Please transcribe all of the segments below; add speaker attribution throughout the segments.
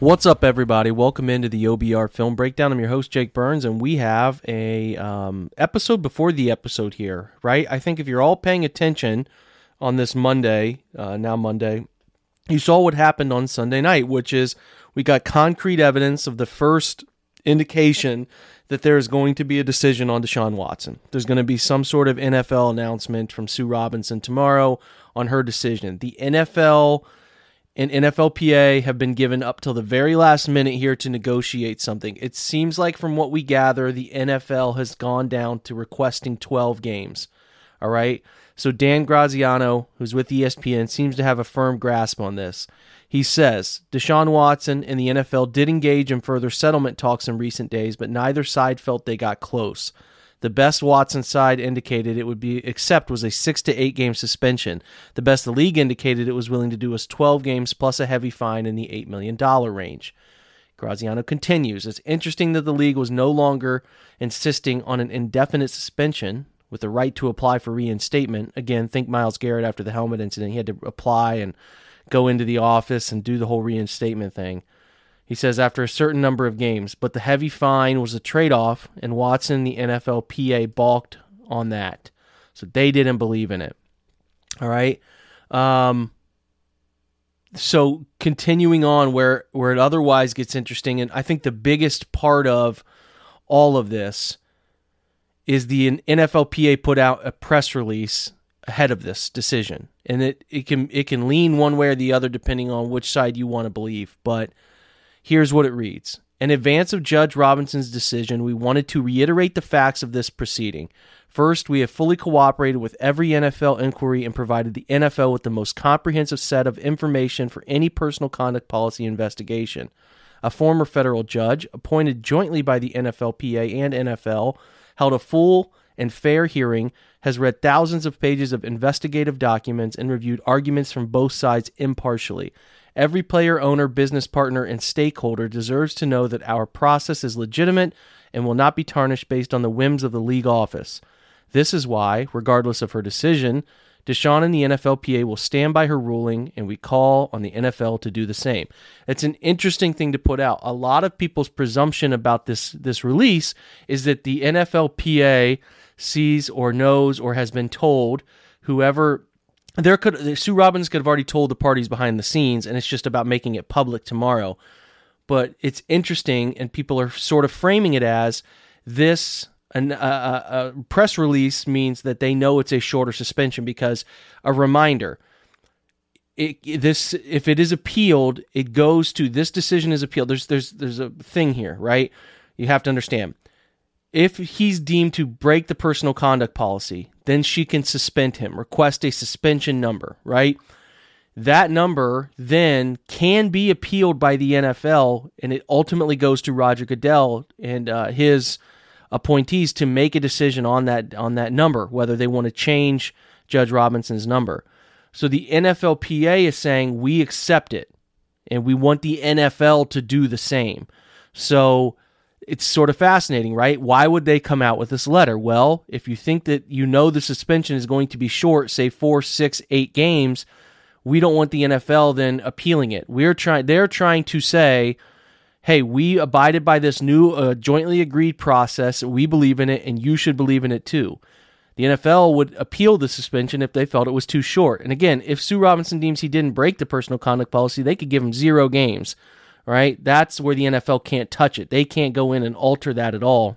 Speaker 1: What's up, everybody? Welcome into the OBR Film Breakdown. I'm your host, Jake Burns, and we have a um, episode before the episode here, right? I think if you're all paying attention on this Monday, uh, now Monday, you saw what happened on Sunday night, which is we got concrete evidence of the first indication that there is going to be a decision on Deshaun Watson. There's going to be some sort of NFL announcement from Sue Robinson tomorrow on her decision. The NFL and NFLPA have been given up till the very last minute here to negotiate something. It seems like, from what we gather, the NFL has gone down to requesting 12 games. All right. So Dan Graziano, who's with ESPN, seems to have a firm grasp on this. He says Deshaun Watson and the NFL did engage in further settlement talks in recent days, but neither side felt they got close. The best Watson side indicated it would be accept was a six to eight game suspension. The best the league indicated it was willing to do was 12 games plus a heavy fine in the $8 million range. Graziano continues It's interesting that the league was no longer insisting on an indefinite suspension with the right to apply for reinstatement. Again, think Myles Garrett after the helmet incident. He had to apply and go into the office and do the whole reinstatement thing. He says after a certain number of games, but the heavy fine was a trade off, and Watson, the NFLPA, balked on that. So they didn't believe in it. All right. Um, so continuing on where where it otherwise gets interesting, and I think the biggest part of all of this is the NFLPA put out a press release ahead of this decision, and it, it can it can lean one way or the other depending on which side you want to believe, but Here's what it reads In advance of Judge Robinson's decision, we wanted to reiterate the facts of this proceeding. First, we have fully cooperated with every NFL inquiry and provided the NFL with the most comprehensive set of information for any personal conduct policy investigation. A former federal judge, appointed jointly by the NFLPA and NFL, held a full and fair hearing, has read thousands of pages of investigative documents, and reviewed arguments from both sides impartially. Every player, owner, business partner, and stakeholder deserves to know that our process is legitimate and will not be tarnished based on the whims of the league office. This is why, regardless of her decision, Deshaun and the NFLPA will stand by her ruling, and we call on the NFL to do the same. It's an interesting thing to put out. A lot of people's presumption about this this release is that the NFLPA sees or knows or has been told whoever there could Sue Robbins could have already told the parties behind the scenes, and it's just about making it public tomorrow. But it's interesting, and people are sort of framing it as this. An, a, a press release means that they know it's a shorter suspension because a reminder. It, this if it is appealed, it goes to this decision is appealed. There's there's there's a thing here, right? You have to understand if he's deemed to break the personal conduct policy, then she can suspend him, request a suspension number, right? That number then can be appealed by the NFL, and it ultimately goes to Roger Goodell and uh, his appointees to make a decision on that on that number, whether they want to change Judge Robinson's number. So the NFLPA is saying we accept it, and we want the NFL to do the same. So it's sort of fascinating, right? Why would they come out with this letter? Well, if you think that you know the suspension is going to be short, say four, six, eight games, we don't want the NFL then appealing it. We're trying. They're trying to say, "Hey, we abided by this new uh, jointly agreed process. We believe in it, and you should believe in it too." The NFL would appeal the suspension if they felt it was too short. And again, if Sue Robinson deems he didn't break the personal conduct policy, they could give him zero games right? That's where the NFL can't touch it. They can't go in and alter that at all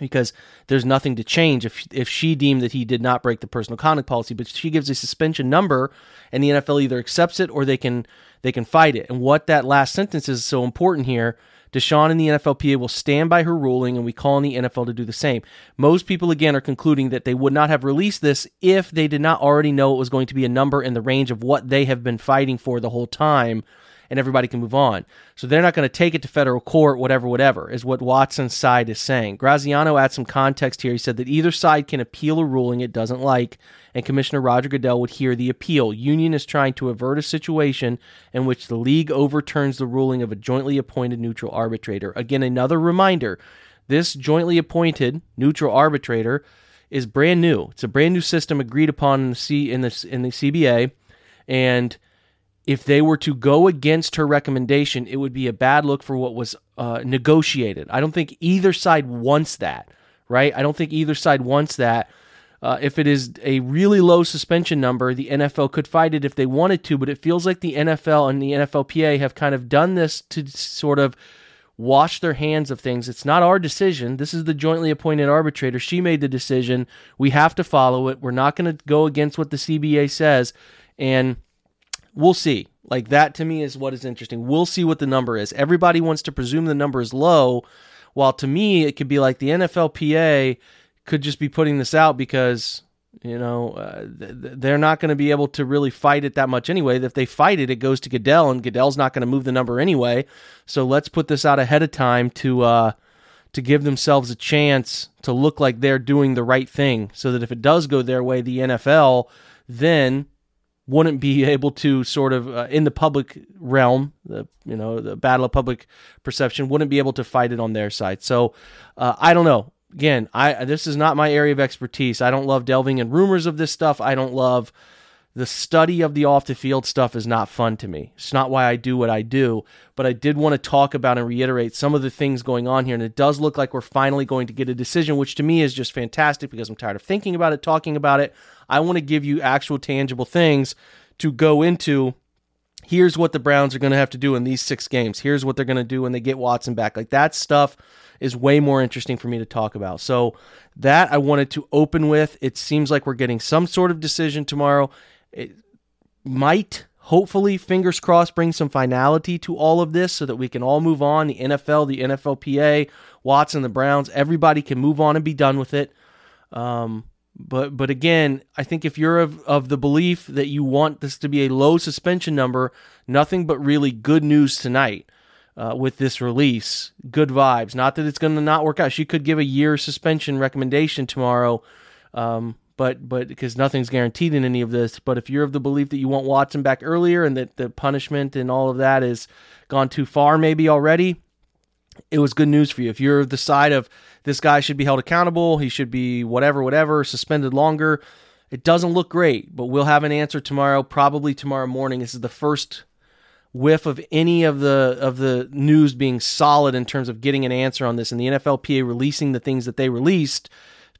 Speaker 1: because there's nothing to change if if she deemed that he did not break the personal conduct policy, but she gives a suspension number and the NFL either accepts it or they can they can fight it. And what that last sentence is so important here, Deshaun and the NFLPA will stand by her ruling and we call on the NFL to do the same. Most people again are concluding that they would not have released this if they did not already know it was going to be a number in the range of what they have been fighting for the whole time and everybody can move on. So they're not going to take it to federal court, whatever, whatever, is what Watson's side is saying. Graziano adds some context here. He said that either side can appeal a ruling it doesn't like, and Commissioner Roger Goodell would hear the appeal. Union is trying to avert a situation in which the league overturns the ruling of a jointly appointed neutral arbitrator. Again, another reminder this jointly appointed neutral arbitrator is brand new. It's a brand new system agreed upon in the C in the in the CBA, and if they were to go against her recommendation, it would be a bad look for what was uh, negotiated. I don't think either side wants that, right? I don't think either side wants that. Uh, if it is a really low suspension number, the NFL could fight it if they wanted to, but it feels like the NFL and the NFLPA have kind of done this to sort of wash their hands of things. It's not our decision. This is the jointly appointed arbitrator. She made the decision. We have to follow it. We're not going to go against what the CBA says. And we'll see. Like that to me is what is interesting. We'll see what the number is. Everybody wants to presume the number is low, while to me it could be like the NFLPA could just be putting this out because you know uh, they're not going to be able to really fight it that much anyway. If they fight it, it goes to Goodell, and Goodell's not going to move the number anyway. So let's put this out ahead of time to uh, to give themselves a chance to look like they're doing the right thing, so that if it does go their way, the NFL then wouldn't be able to sort of uh, in the public realm, the you know the battle of public perception, wouldn't be able to fight it on their side. So uh, I don't know. Again, I this is not my area of expertise. I don't love delving in rumors of this stuff. I don't love the study of the off the field stuff is not fun to me. It's not why I do what I do, but I did want to talk about and reiterate some of the things going on here. And it does look like we're finally going to get a decision, which to me is just fantastic because I'm tired of thinking about it, talking about it. I want to give you actual tangible things to go into. Here's what the Browns are going to have to do in these six games. Here's what they're going to do when they get Watson back. Like that stuff is way more interesting for me to talk about. So that I wanted to open with. It seems like we're getting some sort of decision tomorrow. It might hopefully fingers crossed bring some finality to all of this so that we can all move on the nfl the nflpa watson the browns everybody can move on and be done with it um, but but again, I think if you're of, of the belief that you want this to be a low suspension number, nothing but really good news tonight uh, with this release. Good vibes. Not that it's going to not work out. She could give a year suspension recommendation tomorrow, um, but but because nothing's guaranteed in any of this. But if you're of the belief that you want Watson back earlier and that the punishment and all of that is gone too far, maybe already, it was good news for you. If you're the side of this guy should be held accountable, he should be whatever, whatever, suspended longer. It doesn't look great, but we'll have an answer tomorrow, probably tomorrow morning. This is the first whiff of any of the of the news being solid in terms of getting an answer on this and the NFLPA releasing the things that they released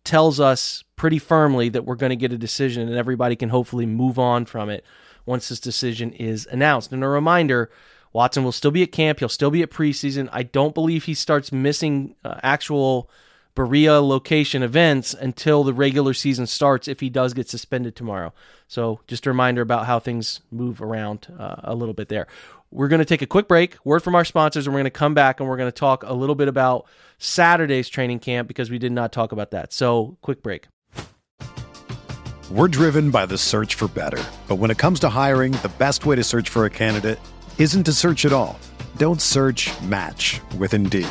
Speaker 1: tells us pretty firmly that we're going to get a decision and everybody can hopefully move on from it once this decision is announced. And a reminder, Watson will still be at camp. He'll still be at preseason. I don't believe he starts missing uh, actual Berea location events until the regular season starts if he does get suspended tomorrow. So, just a reminder about how things move around uh, a little bit there. We're going to take a quick break, word from our sponsors, and we're going to come back and we're going to talk a little bit about Saturday's training camp because we did not talk about that. So, quick break.
Speaker 2: We're driven by the search for better. But when it comes to hiring, the best way to search for a candidate isn't to search at all. Don't search match with Indeed.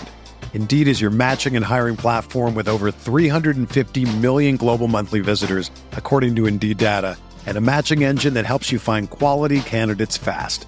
Speaker 2: Indeed is your matching and hiring platform with over 350 million global monthly visitors, according to Indeed data, and a matching engine that helps you find quality candidates fast.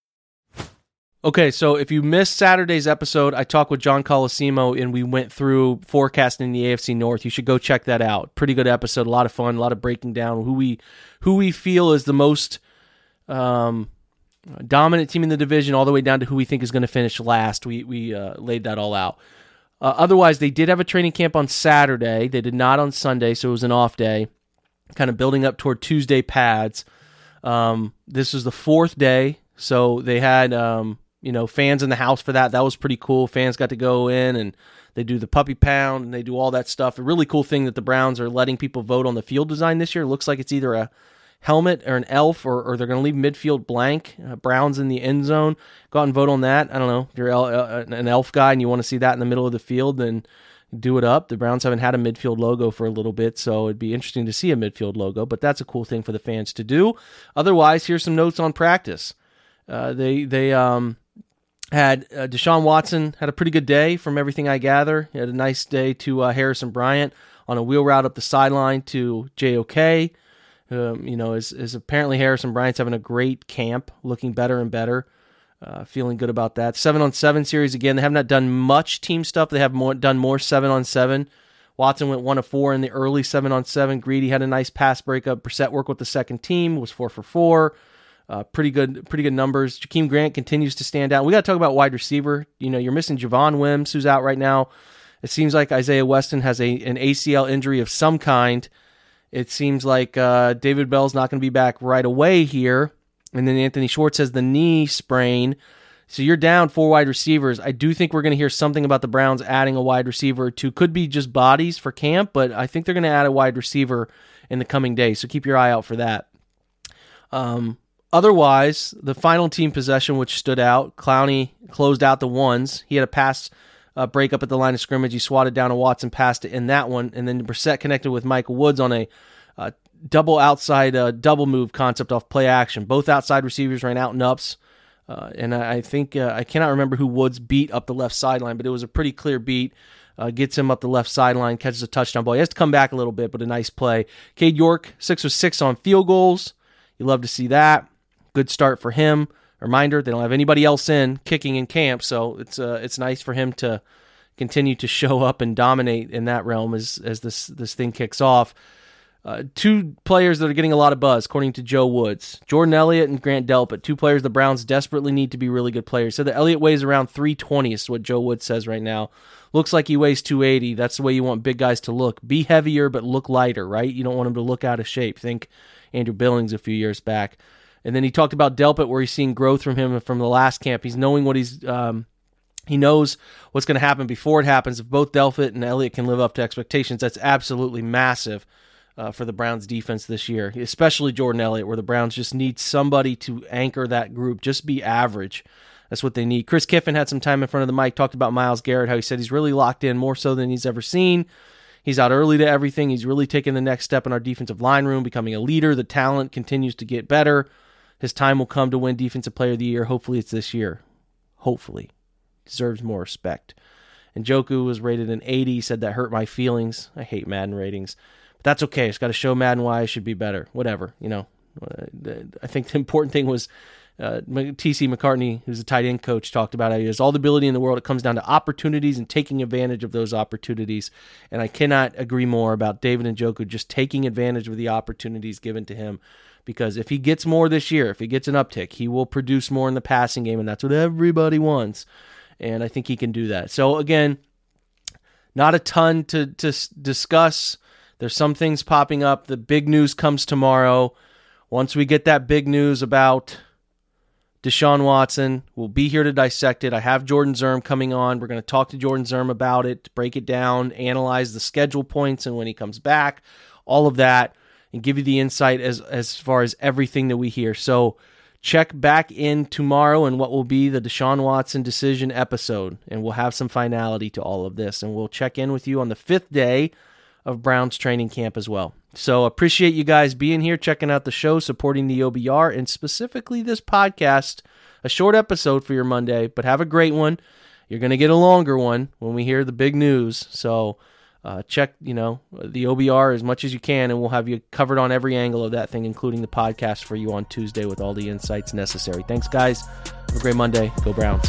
Speaker 1: Okay, so if you missed Saturday's episode, I talked with John Colosimo and we went through forecasting the AFC North. You should go check that out. Pretty good episode, a lot of fun, a lot of breaking down who we who we feel is the most um, dominant team in the division, all the way down to who we think is going to finish last. We we uh, laid that all out. Uh, otherwise, they did have a training camp on Saturday. They did not on Sunday, so it was an off day. Kind of building up toward Tuesday pads. Um, this was the fourth day, so they had um, you know, fans in the house for that. That was pretty cool. Fans got to go in and they do the puppy pound and they do all that stuff. A really cool thing that the Browns are letting people vote on the field design this year. It looks like it's either a helmet or an elf, or, or they're going to leave midfield blank. Uh, Browns in the end zone. Go out and vote on that. I don't know. If you're uh, an elf guy and you want to see that in the middle of the field, then do it up. The Browns haven't had a midfield logo for a little bit, so it'd be interesting to see a midfield logo, but that's a cool thing for the fans to do. Otherwise, here's some notes on practice. Uh, they they um had uh, Deshaun Watson had a pretty good day from everything I gather. He had a nice day to uh, Harrison Bryant on a wheel route up the sideline to JOK. Um, you know, is, is apparently Harrison Bryant's having a great camp, looking better and better. Uh, feeling good about that. Seven on seven series again. They have not done much team stuff. They have more, done more seven on seven. Watson went one of four in the early seven on seven. Greedy had a nice pass breakup. Brissett worked with the second team, was four for four. Uh, pretty good, pretty good numbers. Jakeem Grant continues to stand out. We got to talk about wide receiver. You know, you're missing Javon Wims, who's out right now. It seems like Isaiah Weston has a an ACL injury of some kind. It seems like uh, David Bell's not going to be back right away here, and then Anthony Schwartz has the knee sprain. So you're down four wide receivers. I do think we're going to hear something about the Browns adding a wide receiver to. Could be just bodies for camp, but I think they're going to add a wide receiver in the coming days. So keep your eye out for that. Um, Otherwise, the final team possession, which stood out, Clowney closed out the ones. He had a pass uh, break up at the line of scrimmage. He swatted down a Watson, passed it in that one, and then Brissett connected with Michael Woods on a uh, double outside uh, double move concept off play action. Both outside receivers ran out and ups. Uh, and I, I think uh, I cannot remember who Woods beat up the left sideline, but it was a pretty clear beat. Uh, gets him up the left sideline, catches a touchdown ball. He has to come back a little bit, but a nice play. Cade York, six or six on field goals. You love to see that good start for him. Reminder: they don't have anybody else in kicking in camp, so it's uh, it's nice for him to continue to show up and dominate in that realm as as this this thing kicks off. Uh, two players that are getting a lot of buzz, according to Joe Woods, Jordan Elliott and Grant Delpit. Two players the Browns desperately need to be really good players. So the Elliott weighs around 320 is what Joe Woods says right now. Looks like he weighs 280. That's the way you want big guys to look. Be heavier but look lighter, right? You don't want him to look out of shape. Think Andrew Billings a few years back. And then he talked about Delpit, where he's seeing growth from him from the last camp. He's knowing what he's um, he knows what's going to happen before it happens. If both Delpit and Elliott can live up to expectations, that's absolutely massive uh, for the Browns defense this year, especially Jordan Elliott, where the Browns just need somebody to anchor that group, just be average. That's what they need. Chris Kiffin had some time in front of the mic, talked about Myles Garrett, how he said he's really locked in more so than he's ever seen. He's out early to everything. He's really taking the next step in our defensive line room, becoming a leader. The talent continues to get better. His time will come to win Defensive Player of the Year. Hopefully, it's this year. Hopefully. Deserves more respect. And Njoku was rated an 80. Said that hurt my feelings. I hate Madden ratings. But that's okay. It's got to show Madden why I should be better. Whatever. You know, I think the important thing was uh, TC McCartney, who's a tight end coach, talked about how he has all the ability in the world. It comes down to opportunities and taking advantage of those opportunities. And I cannot agree more about David Njoku just taking advantage of the opportunities given to him because if he gets more this year, if he gets an uptick, he will produce more in the passing game, and that's what everybody wants. And I think he can do that. So again, not a ton to to discuss. There's some things popping up. The big news comes tomorrow. Once we get that big news about Deshaun Watson, we'll be here to dissect it. I have Jordan Zirm coming on. We're going to talk to Jordan Zirm about it, break it down, analyze the schedule points and when he comes back, all of that and give you the insight as as far as everything that we hear. So check back in tomorrow and what will be the Deshaun Watson decision episode, and we'll have some finality to all of this, and we'll check in with you on the fifth day of Browns training camp as well. So appreciate you guys being here, checking out the show, supporting the OBR, and specifically this podcast. A short episode for your Monday, but have a great one. You're going to get a longer one when we hear the big news. So uh, check you know the OBR as much as you can, and we'll have you covered on every angle of that thing, including the podcast for you on Tuesday with all the insights necessary. Thanks, guys. Have a great Monday. Go Browns.